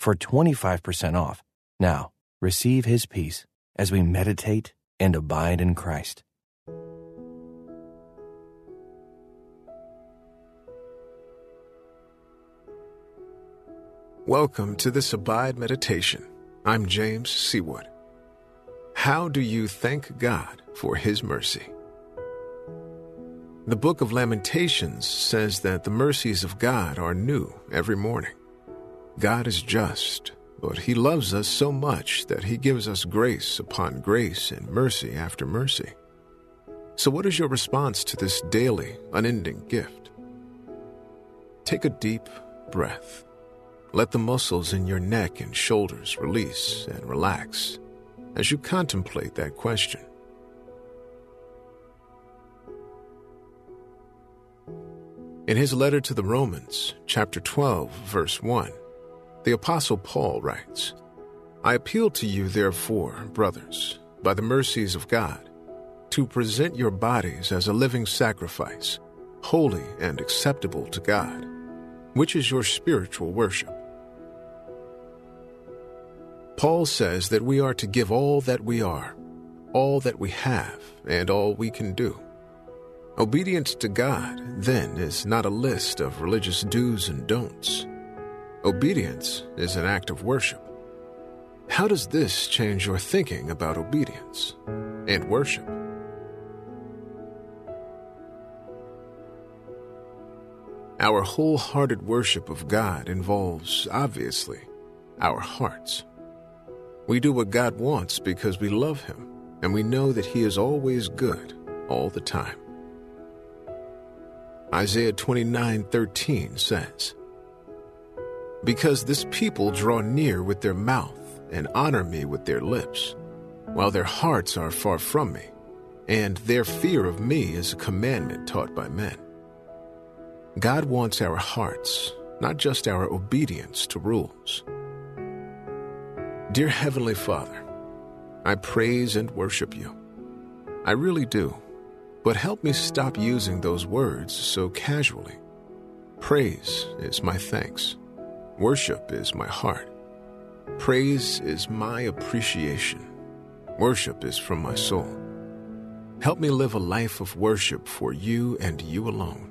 for 25% off. Now, receive his peace as we meditate and abide in Christ. Welcome to this Abide Meditation. I'm James Seawood. How do you thank God for His mercy? The book of Lamentations says that the mercies of God are new every morning. God is just, but He loves us so much that He gives us grace upon grace and mercy after mercy. So, what is your response to this daily, unending gift? Take a deep breath. Let the muscles in your neck and shoulders release and relax as you contemplate that question. In his letter to the Romans, chapter 12, verse 1, the Apostle Paul writes, I appeal to you, therefore, brothers, by the mercies of God, to present your bodies as a living sacrifice, holy and acceptable to God, which is your spiritual worship. Paul says that we are to give all that we are, all that we have, and all we can do. Obedience to God, then, is not a list of religious do's and don'ts. Obedience is an act of worship. How does this change your thinking about obedience and worship? Our wholehearted worship of God involves, obviously, our hearts. We do what God wants because we love Him and we know that He is always good all the time. Isaiah 29:13 says, because this people draw near with their mouth and honor me with their lips, while their hearts are far from me, and their fear of me is a commandment taught by men. God wants our hearts, not just our obedience to rules. Dear Heavenly Father, I praise and worship you. I really do, but help me stop using those words so casually. Praise is my thanks. Worship is my heart. Praise is my appreciation. Worship is from my soul. Help me live a life of worship for you and you alone.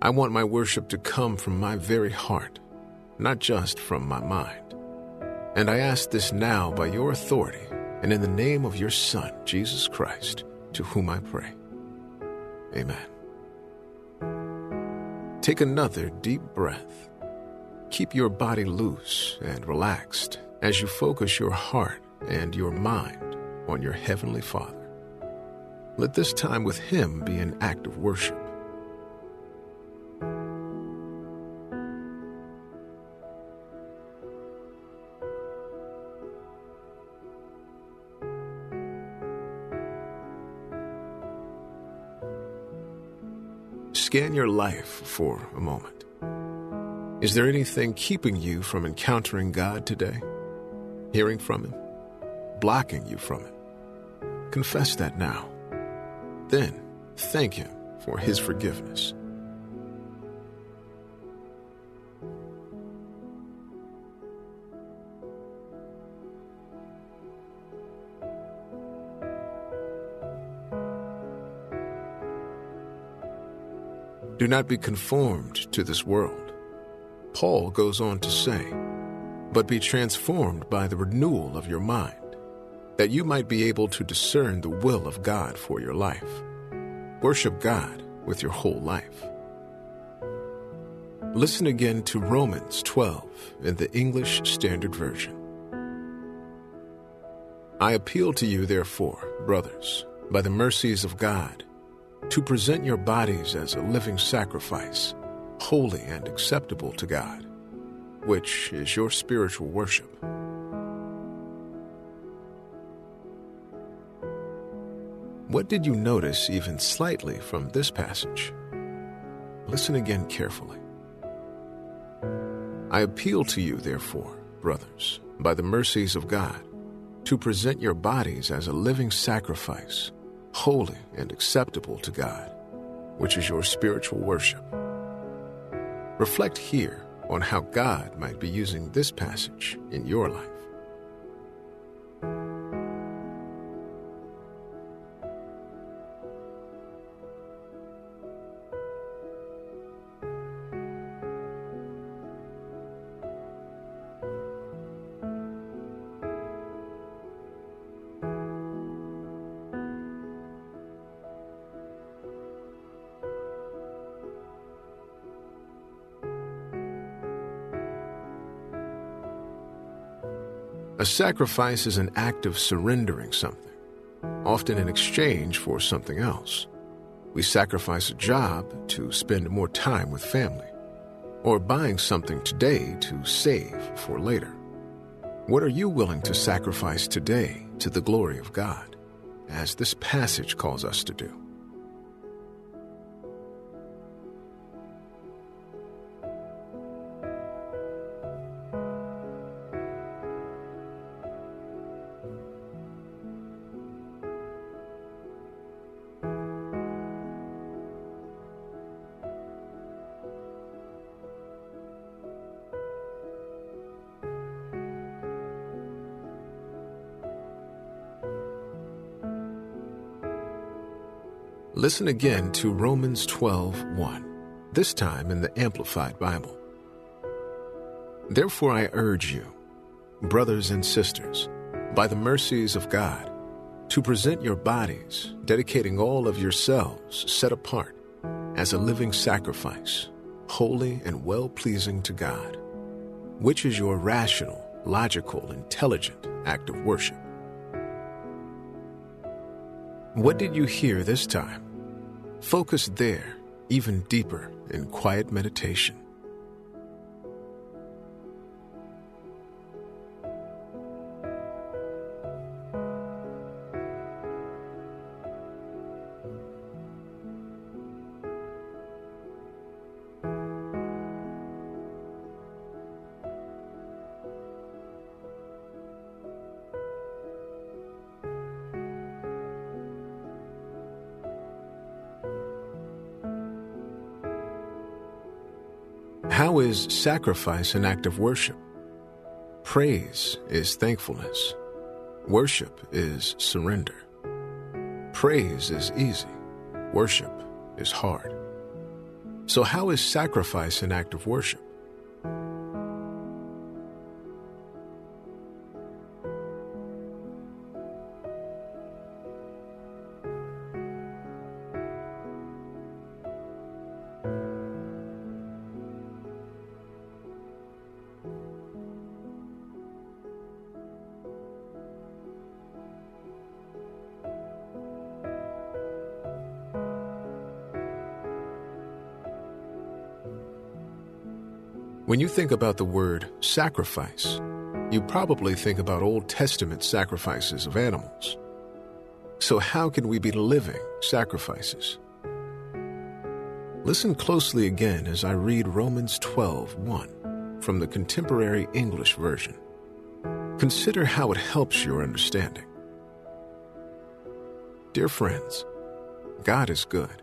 I want my worship to come from my very heart, not just from my mind. And I ask this now by your authority and in the name of your Son, Jesus Christ, to whom I pray. Amen. Take another deep breath Keep your body loose and relaxed as you focus your heart and your mind on your Heavenly Father. Let this time with Him be an act of worship. Scan your life for a moment. Is there anything keeping you from encountering God today? Hearing from Him? Blocking you from it? Confess that now. Then thank Him for His forgiveness. Do not be conformed to this world Paul goes on to say, But be transformed by the renewal of your mind, that you might be able to discern the will of God for your life. Worship God with your whole life. Listen again to Romans 12 in the English Standard Version. I appeal to you, therefore, brothers, by the mercies of God, to present your bodies as a living sacrifice holy and acceptable to God, which is your spiritual worship. What did you notice even slightly from this passage? Listen again carefully. I appeal to you, therefore, brothers, by the mercies of God, to present your bodies as a living sacrifice, holy and acceptable to God, which is your spiritual worship. Reflect here on how God might be using this passage in your life. A sacrifice is an act of surrendering something, often in exchange for something else. We sacrifice a job to spend more time with family, or buying something today to save for later. What are you willing to sacrifice today to the glory of God, as this passage calls us to do? Listen again to Romans 12 1, this time in the Amplified Bible. Therefore, I urge you, brothers and sisters, by the mercies of God, to present your bodies, dedicating all of yourselves set apart as a living sacrifice, holy and well pleasing to God, which is your rational, logical, intelligent act of worship. What did you hear this time? Focus there, even deeper in quiet meditation. How is sacrifice an act of worship? Praise is thankfulness. Worship is surrender. Praise is easy. Worship is hard. So, how is sacrifice an act of worship? When you think about the word sacrifice, you probably think about Old Testament sacrifices of animals. So, how can we be living sacrifices? Listen closely again as I read Romans 12 1 from the Contemporary English Version. Consider how it helps your understanding. Dear friends, God is good,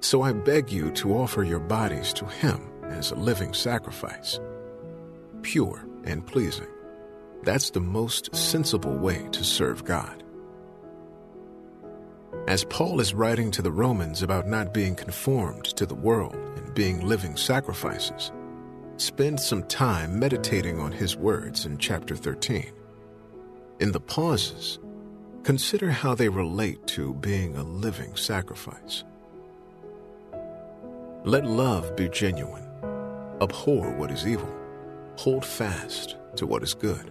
so I beg you to offer your bodies to Him as a living sacrifice, pure and pleasing. That's the most sensible way to serve God. As Paul is writing to the Romans about not being conformed to the world and being living sacrifices, spend some time meditating on his words in chapter 13. In the pauses, consider how they relate to being a living sacrifice. Let love be genuine. Abhor what is evil. Hold fast to what is good.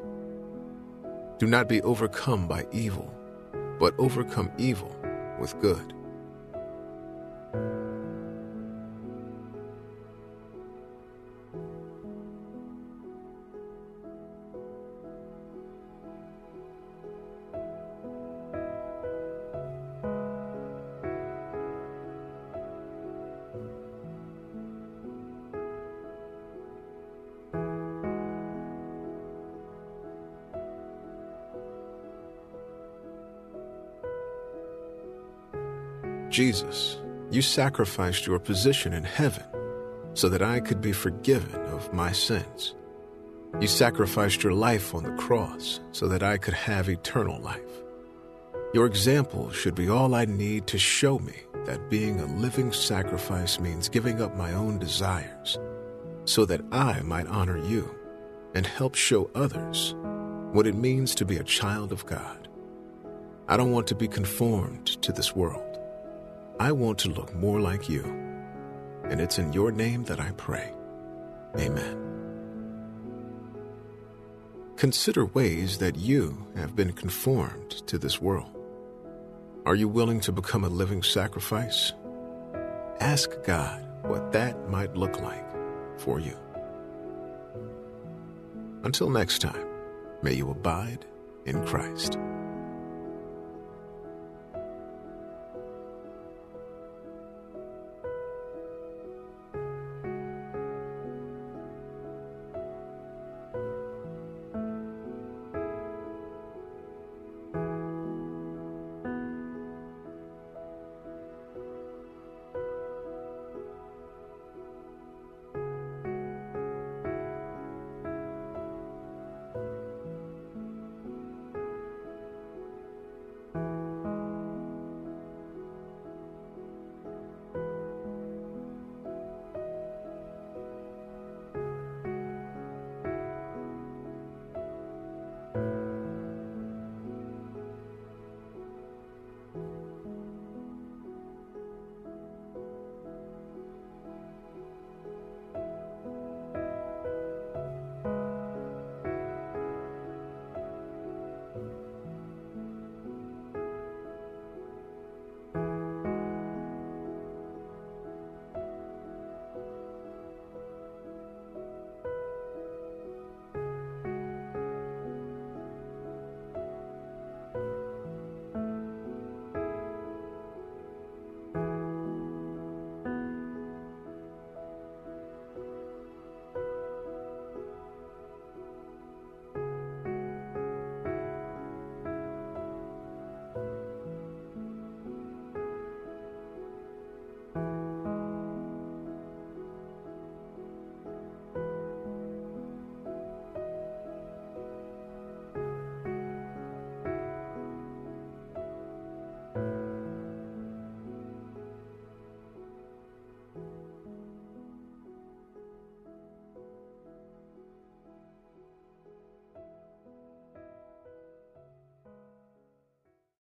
Do not be overcome by evil, but overcome evil with good. Jesus, you sacrificed your position in heaven so that I could be forgiven of my sins. You sacrificed your life on the cross so that I could have eternal life. Your example should be all I need to show me that being a living sacrifice means giving up my own desires so that I might honor you and help show others what it means to be a child of God. I don't want to be conformed to this world. I want to look more like you. And it's in your name that I pray. Amen. Consider ways that you have been conformed to this world. Are you willing to become a living sacrifice? Ask God what that might look like for you. Until next time, may you abide in Christ.